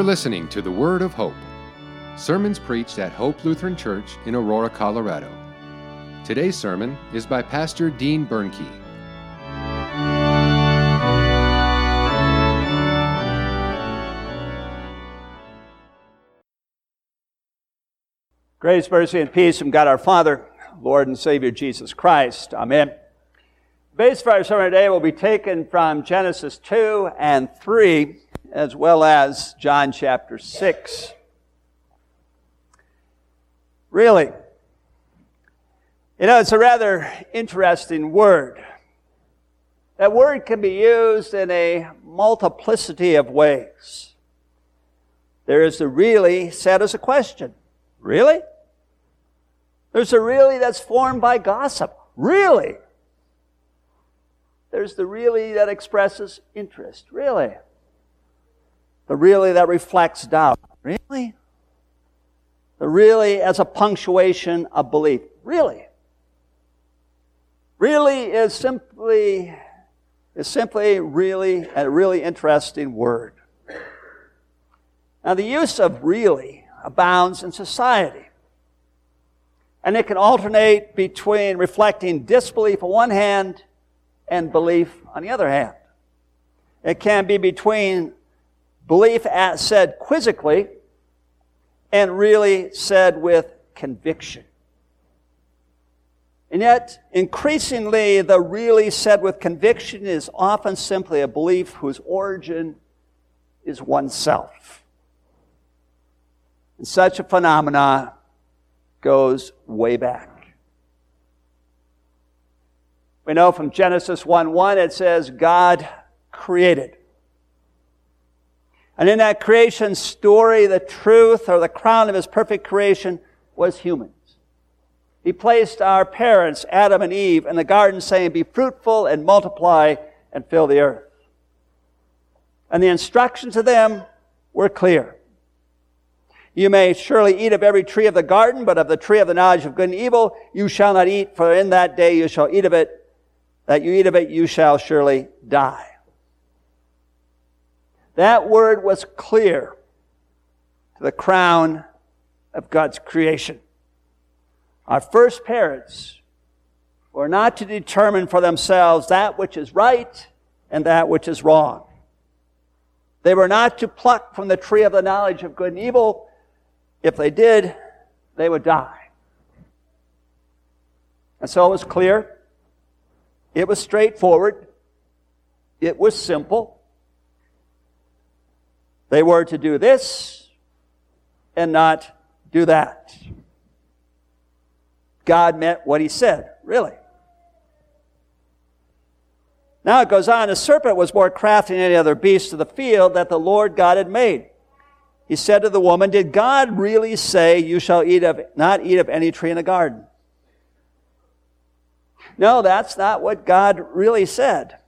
You're listening to the Word of Hope, sermons preached at Hope Lutheran Church in Aurora, Colorado. Today's sermon is by Pastor Dean Bernke. Grace, mercy, and peace from God our Father, Lord and Savior Jesus Christ. Amen. The Base for our sermon today will be taken from Genesis 2 and 3, as well as John chapter 6. Really, you know, it's a rather interesting word. That word can be used in a multiplicity of ways. There is the really said as a question. Really? There's a really that's formed by gossip. Really? There's the really that expresses interest. Really? The really that reflects doubt. Really? The really as a punctuation of belief. Really? Really is simply is simply really a really interesting word. Now the use of really abounds in society. And it can alternate between reflecting disbelief on one hand and belief on the other hand. It can be between belief as said quizzically and really said with conviction. And yet, increasingly, the really said with conviction is often simply a belief whose origin is oneself. And such a phenomena goes way back. We know from Genesis 1 1, it says, God created. And in that creation story, the truth or the crown of his perfect creation was humans. He placed our parents, Adam and Eve, in the garden saying, Be fruitful and multiply and fill the earth. And the instructions to them were clear. You may surely eat of every tree of the garden, but of the tree of the knowledge of good and evil you shall not eat, for in that day you shall eat of it. That you eat of it, you shall surely die. That word was clear to the crown of God's creation. Our first parents were not to determine for themselves that which is right and that which is wrong. They were not to pluck from the tree of the knowledge of good and evil if they did, they would die. And so it was clear. It was straightforward. It was simple. They were to do this and not do that. God meant what he said, really. Now it goes on, the serpent was more crafty than any other beast of the field that the Lord God had made. He said to the woman, Did God really say you shall eat of, not eat of any tree in the garden? No, that's not what God really said.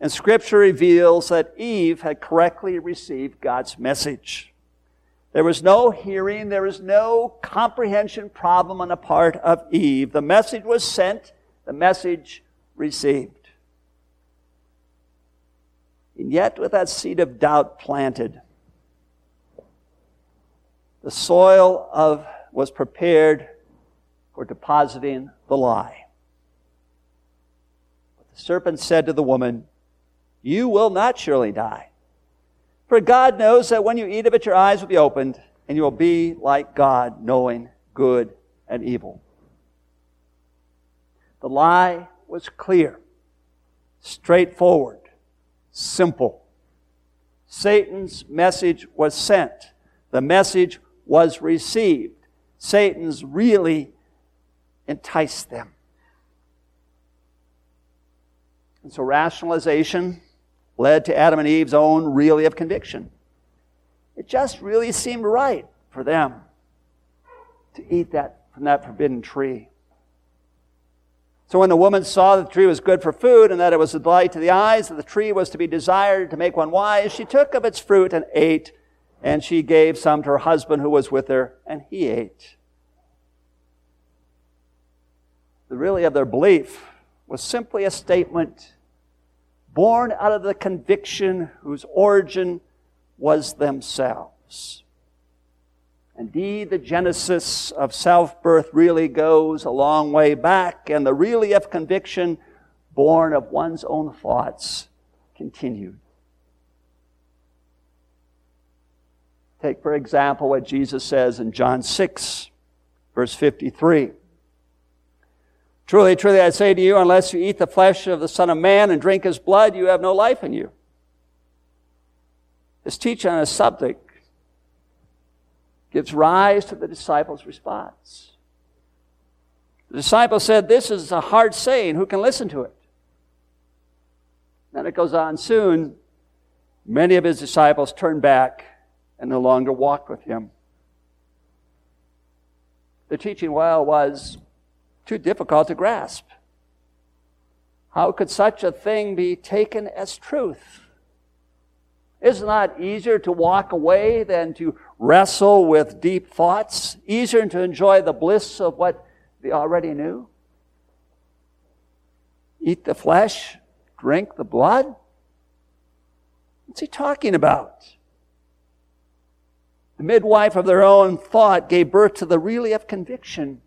And scripture reveals that Eve had correctly received God's message. There was no hearing, there was no comprehension problem on the part of Eve. The message was sent, the message received. And yet, with that seed of doubt planted, the soil of, was prepared for depositing the lie. But the serpent said to the woman, You will not surely die. For God knows that when you eat of it, your eyes will be opened, and you will be like God, knowing good and evil. The lie was clear, straightforward, simple. Satan's message was sent. The message was received. Satan's really enticed them. And so rationalization led to Adam and Eve's own really of conviction. It just really seemed right for them to eat that from that forbidden tree. So when the woman saw that the tree was good for food and that it was a delight to the eyes, that the tree was to be desired to make one wise, she took of its fruit and ate and she gave some to her husband who was with her, and he ate. The really of their belief was simply a statement born out of the conviction whose origin was themselves. Indeed, the genesis of self birth really goes a long way back, and the really of conviction born of one's own thoughts continued. Take, for example, what Jesus says in John 6, verse 53. Truly, truly, I say to you, unless you eat the flesh of the Son of Man and drink his blood, you have no life in you. This teaching on a subject gives rise to the disciples' response. The disciple said, This is a hard saying. Who can listen to it? Then it goes on soon. Many of his disciples turned back and no longer walked with him. The teaching, well, was too difficult to grasp. How could such a thing be taken as truth? Is it not easier to walk away than to wrestle with deep thoughts? Easier to enjoy the bliss of what they already knew? Eat the flesh, drink the blood? What's he talking about? The midwife of their own thought gave birth to the really of conviction.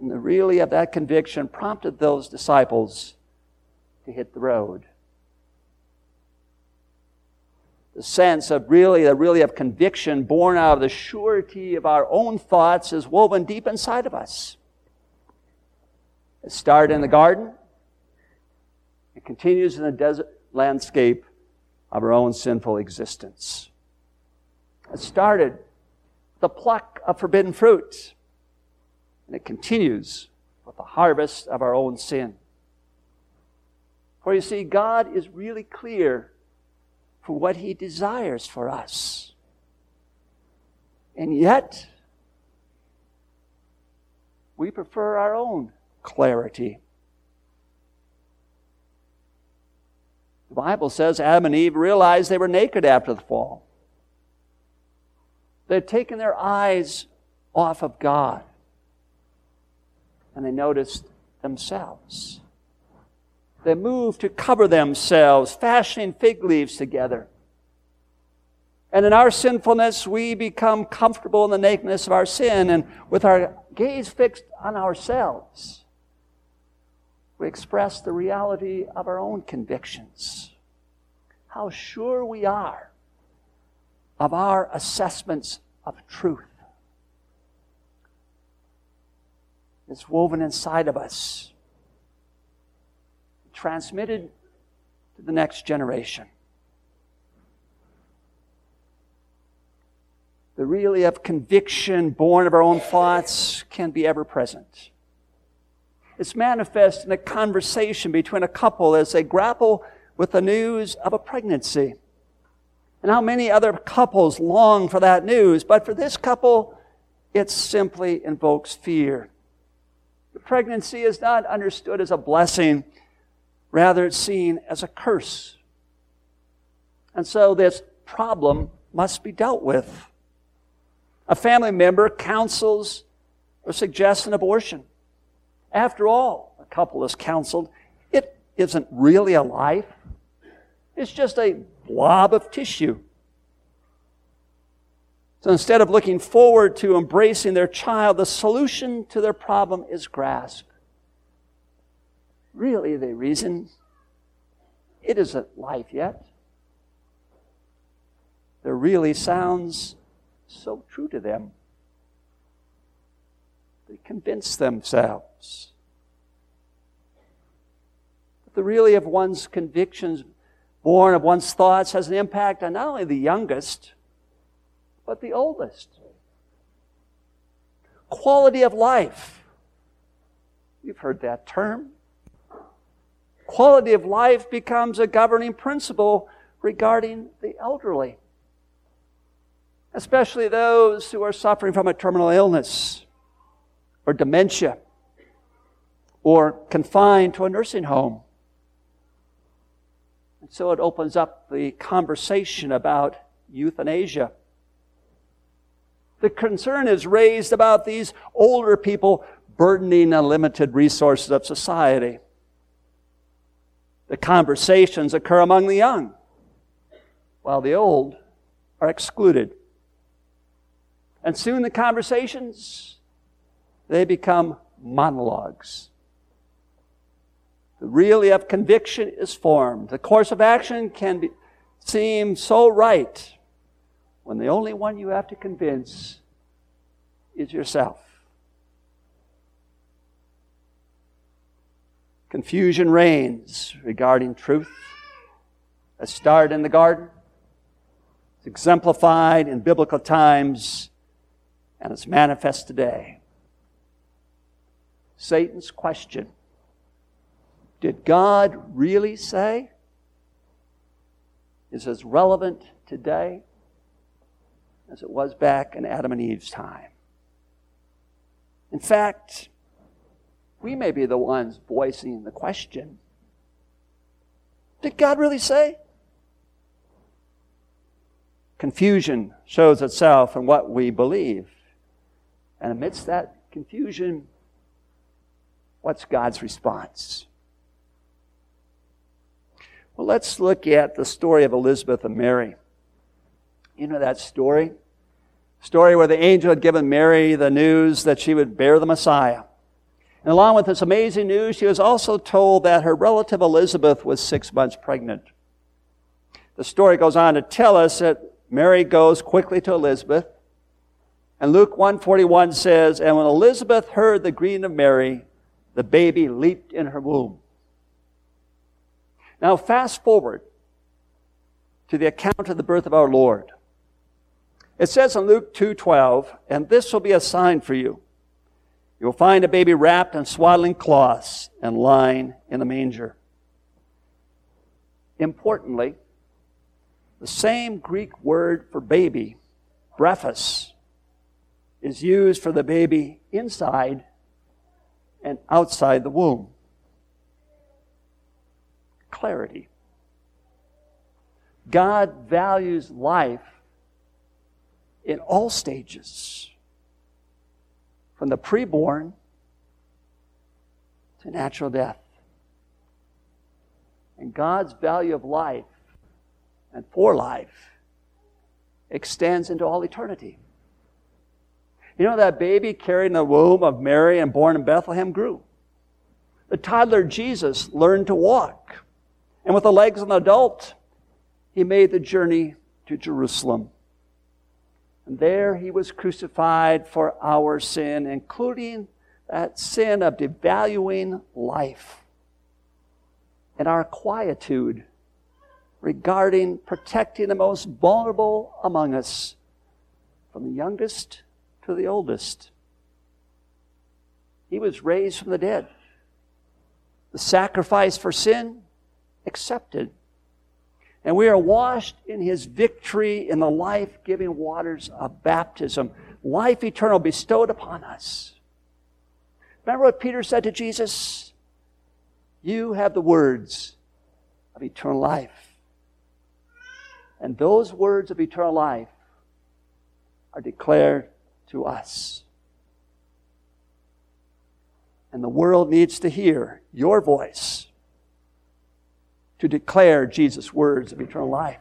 And the really of that conviction prompted those disciples to hit the road the sense of really, the really of conviction born out of the surety of our own thoughts is woven deep inside of us. It started in the garden. It continues in the desert landscape of our own sinful existence. It started the pluck of forbidden fruit. And it continues with the harvest of our own sin. For you see, God is really clear for what He desires for us. And yet, we prefer our own clarity. The Bible says Adam and Eve realized they were naked after the fall. They had taken their eyes off of God and they noticed themselves. They move to cover themselves, fashioning fig leaves together. And in our sinfulness, we become comfortable in the nakedness of our sin, and with our gaze fixed on ourselves, we express the reality of our own convictions. How sure we are of our assessments of truth. It's woven inside of us transmitted to the next generation. The really of conviction born of our own thoughts can be ever present. It's manifest in a conversation between a couple as they grapple with the news of a pregnancy. And how many other couples long for that news, but for this couple, it simply invokes fear. The pregnancy is not understood as a blessing, Rather, it's seen as a curse. And so this problem must be dealt with. A family member counsels or suggests an abortion. After all, a couple is counseled, it isn't really a life. It's just a blob of tissue. So instead of looking forward to embracing their child, the solution to their problem is grasped. Really, they reason, it isn't life yet. There really sounds so true to them. They convince themselves. But the really of one's convictions, born of one's thoughts, has an impact on not only the youngest, but the oldest. Quality of life. You've heard that term quality of life becomes a governing principle regarding the elderly, especially those who are suffering from a terminal illness or dementia or confined to a nursing home. And so it opens up the conversation about euthanasia. The concern is raised about these older people burdening the limited resources of society. The conversations occur among the young. while the old are excluded. And soon the conversations, they become monologues. The really of conviction is formed. The course of action can be, seem so right when the only one you have to convince is yourself. Confusion reigns regarding truth. A start in the garden. It's exemplified in biblical times and it's manifest today. Satan's question Did God really say? is as relevant today as it was back in Adam and Eve's time. In fact, we may be the ones voicing the question Did God really say? Confusion shows itself in what we believe. And amidst that confusion, what's God's response? Well, let's look at the story of Elizabeth and Mary. You know that story? Story where the angel had given Mary the news that she would bear the Messiah. And along with this amazing news, she was also told that her relative Elizabeth was six months pregnant. The story goes on to tell us that Mary goes quickly to Elizabeth. And Luke 141 says, And when Elizabeth heard the greeting of Mary, the baby leaped in her womb. Now fast forward to the account of the birth of our Lord. It says in Luke 2:12, "And this will be a sign for you. You will find a baby wrapped in swaddling cloths and lying in a manger." Importantly, the same Greek word for baby, brephos, is used for the baby inside and outside the womb. Clarity. God values life in all stages, from the preborn to natural death. And God's value of life and for life extends into all eternity. You know, that baby carried in the womb of Mary and born in Bethlehem grew. The toddler Jesus learned to walk. And with the legs of an adult, he made the journey to Jerusalem. And there he was crucified for our sin, including that sin of devaluing life and our quietude regarding protecting the most vulnerable among us, from the youngest to the oldest. He was raised from the dead. The sacrifice for sin accepted. And we are washed in his victory in the life giving waters of baptism, life eternal bestowed upon us. Remember what Peter said to Jesus? You have the words of eternal life. And those words of eternal life are declared to us. And the world needs to hear your voice to declare Jesus' words of eternal life.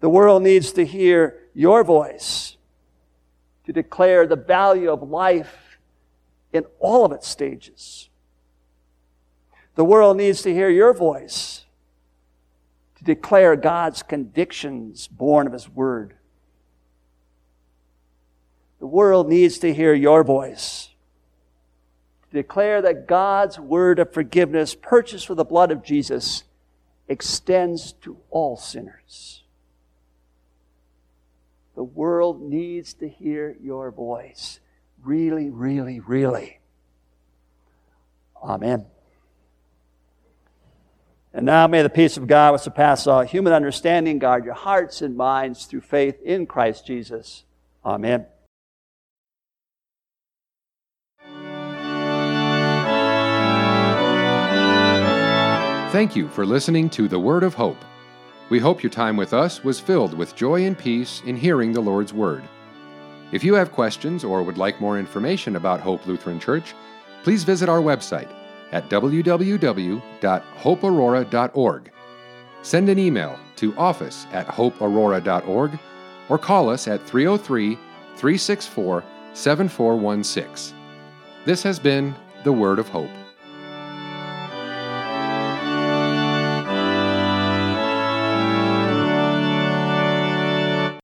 The world needs to hear your voice to declare the value of life in all of its stages. The world needs to hear your voice to declare God's convictions born of His Word. The world needs to hear your voice. Declare that God's word of forgiveness, purchased with the blood of Jesus, extends to all sinners. The world needs to hear your voice. Really, really, really. Amen. And now may the peace of God, which surpasses all human understanding, guard your hearts and minds through faith in Christ Jesus. Amen. Thank you for listening to the Word of Hope. We hope your time with us was filled with joy and peace in hearing the Lord's Word. If you have questions or would like more information about Hope Lutheran Church, please visit our website at www.hopeaurora.org. send an email to office at hopeaurora.org or call us at 303 364 7416. This has been the Word of Hope.